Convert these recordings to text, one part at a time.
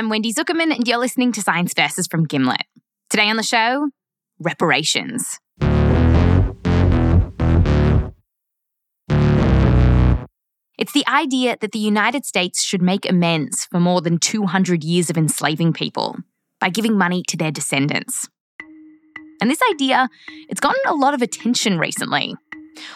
I'm Wendy Zukerman, and you're listening to Science Versus from Gimlet. Today on the show, reparations. It's the idea that the United States should make amends for more than 200 years of enslaving people by giving money to their descendants. And this idea, it's gotten a lot of attention recently.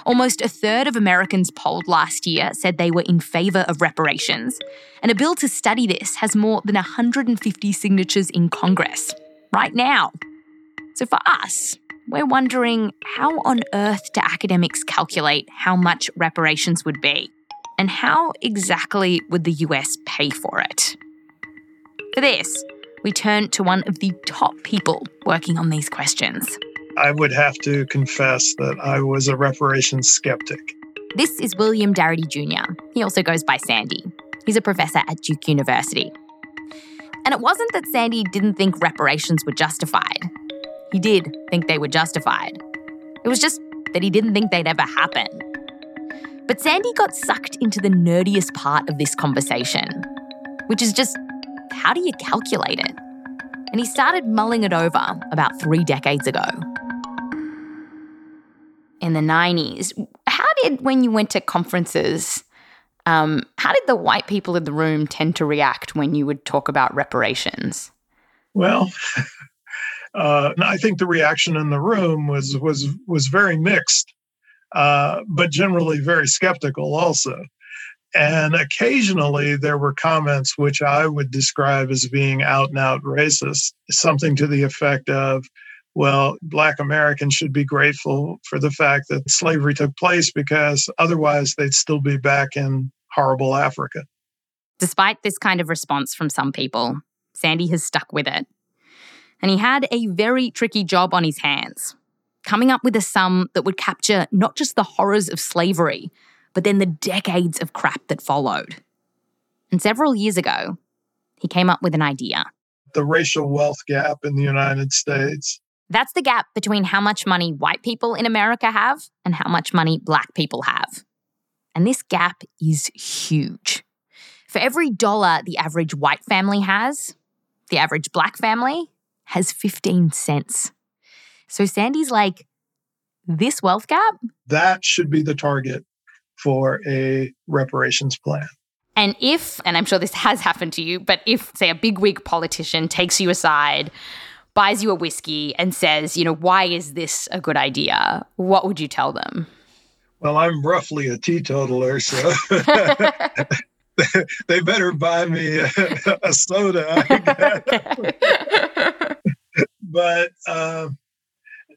Almost a third of Americans polled last year said they were in favour of reparations, and a bill to study this has more than 150 signatures in Congress right now. So for us, we're wondering how on earth do academics calculate how much reparations would be? And how exactly would the US pay for it? For this, we turn to one of the top people working on these questions. I would have to confess that I was a reparations skeptic. This is William Darity Jr. He also goes by Sandy. He's a professor at Duke University. And it wasn't that Sandy didn't think reparations were justified. He did think they were justified. It was just that he didn't think they'd ever happen. But Sandy got sucked into the nerdiest part of this conversation, which is just how do you calculate it? And he started mulling it over about three decades ago. In the 90s, how did, when you went to conferences, um, how did the white people in the room tend to react when you would talk about reparations? Well, uh, I think the reaction in the room was was was very mixed. Uh, but generally very skeptical also. And occasionally there were comments which I would describe as being out and out racist, something to the effect of, well, Black Americans should be grateful for the fact that slavery took place because otherwise they'd still be back in horrible Africa. Despite this kind of response from some people, Sandy has stuck with it. And he had a very tricky job on his hands coming up with a sum that would capture not just the horrors of slavery, but then the decades of crap that followed. And several years ago, he came up with an idea. The racial wealth gap in the United States. That's the gap between how much money white people in America have and how much money black people have. And this gap is huge. For every dollar the average white family has, the average black family has 15 cents. So Sandy's like, this wealth gap? That should be the target for a reparations plan. And if, and I'm sure this has happened to you, but if, say, a bigwig politician takes you aside, buys you a whiskey, and says, you know, why is this a good idea? What would you tell them? Well, I'm roughly a teetotaler, so they better buy me a, a soda. but uh,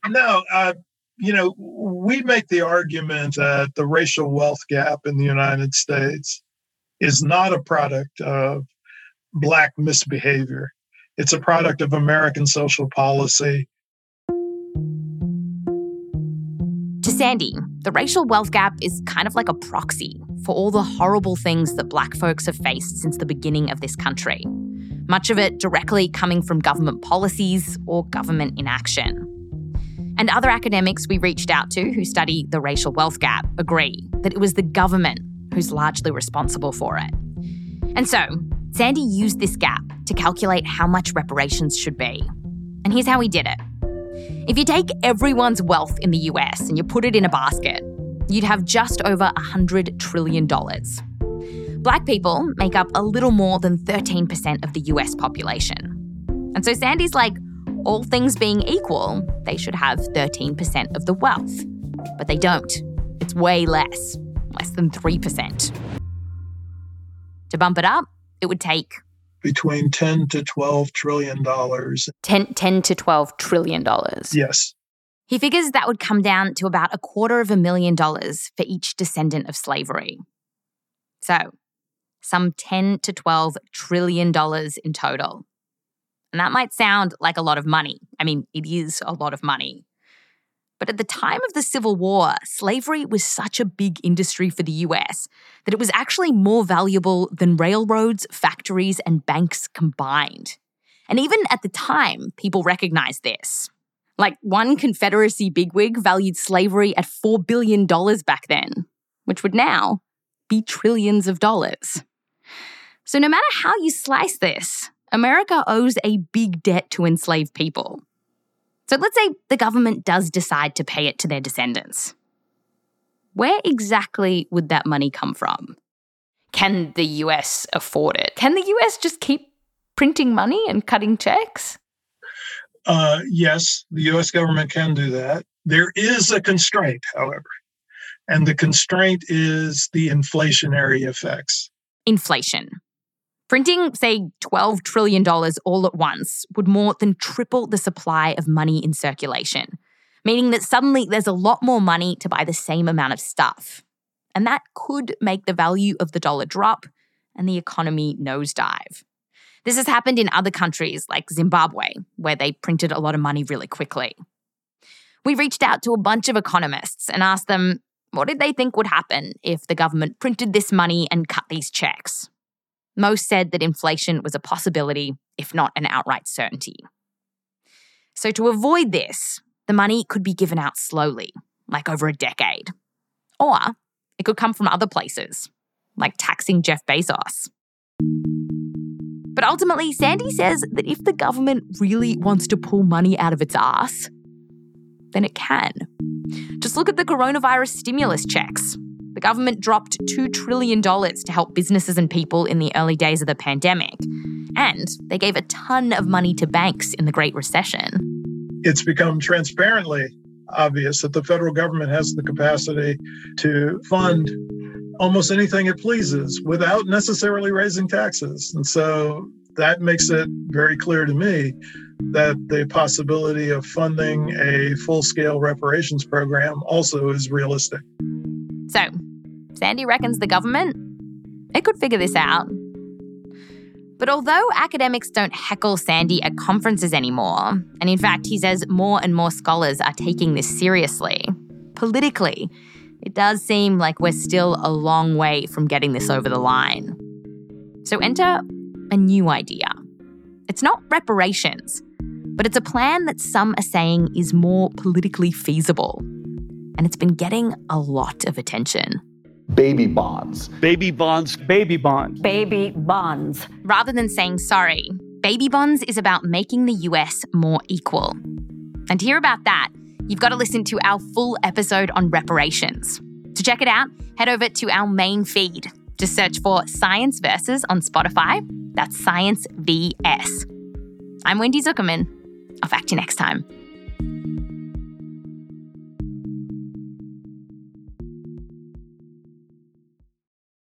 no, uh, you know, we make the argument that the racial wealth gap in the United States is not a product of Black misbehavior. It's a product of American social policy. To Sandy, the racial wealth gap is kind of like a proxy for all the horrible things that Black folks have faced since the beginning of this country. Much of it directly coming from government policies or government inaction. And other academics we reached out to who study the racial wealth gap agree that it was the government who's largely responsible for it. And so, Sandy used this gap to calculate how much reparations should be. And here's how he did it. If you take everyone's wealth in the US and you put it in a basket, you'd have just over $100 trillion. Black people make up a little more than 13% of the US population. And so Sandy's like, all things being equal, they should have 13% of the wealth. But they don't. It's way less, less than 3%. To bump it up, it would take between 10 to 12 trillion dollars. 10, 10 to 12 trillion dollars. Yes. He figures that would come down to about a quarter of a million dollars for each descendant of slavery. So, some 10 to 12 trillion dollars in total. And And that might sound like a lot of money. I mean, it is a lot of money. But at the time of the Civil War, slavery was such a big industry for the US that it was actually more valuable than railroads, factories, and banks combined. And even at the time, people recognized this. Like one Confederacy bigwig valued slavery at $4 billion back then, which would now be trillions of dollars. So, no matter how you slice this, America owes a big debt to enslaved people. So let's say the government does decide to pay it to their descendants. Where exactly would that money come from? Can the US afford it? Can the US just keep printing money and cutting checks? Uh, yes, the US government can do that. There is a constraint, however, and the constraint is the inflationary effects. Inflation. Printing, say, $12 trillion all at once would more than triple the supply of money in circulation, meaning that suddenly there's a lot more money to buy the same amount of stuff. And that could make the value of the dollar drop and the economy nosedive. This has happened in other countries like Zimbabwe, where they printed a lot of money really quickly. We reached out to a bunch of economists and asked them what did they think would happen if the government printed this money and cut these checks. Most said that inflation was a possibility, if not an outright certainty. So, to avoid this, the money could be given out slowly, like over a decade. Or it could come from other places, like taxing Jeff Bezos. But ultimately, Sandy says that if the government really wants to pull money out of its ass, then it can. Just look at the coronavirus stimulus checks. The government dropped $2 trillion to help businesses and people in the early days of the pandemic. And they gave a ton of money to banks in the Great Recession. It's become transparently obvious that the federal government has the capacity to fund almost anything it pleases without necessarily raising taxes. And so that makes it very clear to me that the possibility of funding a full scale reparations program also is realistic. So, Sandy reckons the government, it could figure this out. But although academics don't heckle Sandy at conferences anymore, and in fact, he says more and more scholars are taking this seriously, politically, it does seem like we're still a long way from getting this over the line. So enter a new idea. It's not reparations, but it's a plan that some are saying is more politically feasible and it's been getting a lot of attention. Baby bonds. Baby bonds. Baby bonds. Baby bonds. Rather than saying sorry, baby bonds is about making the US more equal. And to hear about that, you've got to listen to our full episode on reparations. To check it out, head over to our main feed. Just search for Science Versus on Spotify. That's Science VS. I'm Wendy Zukerman. I'll fact you next time.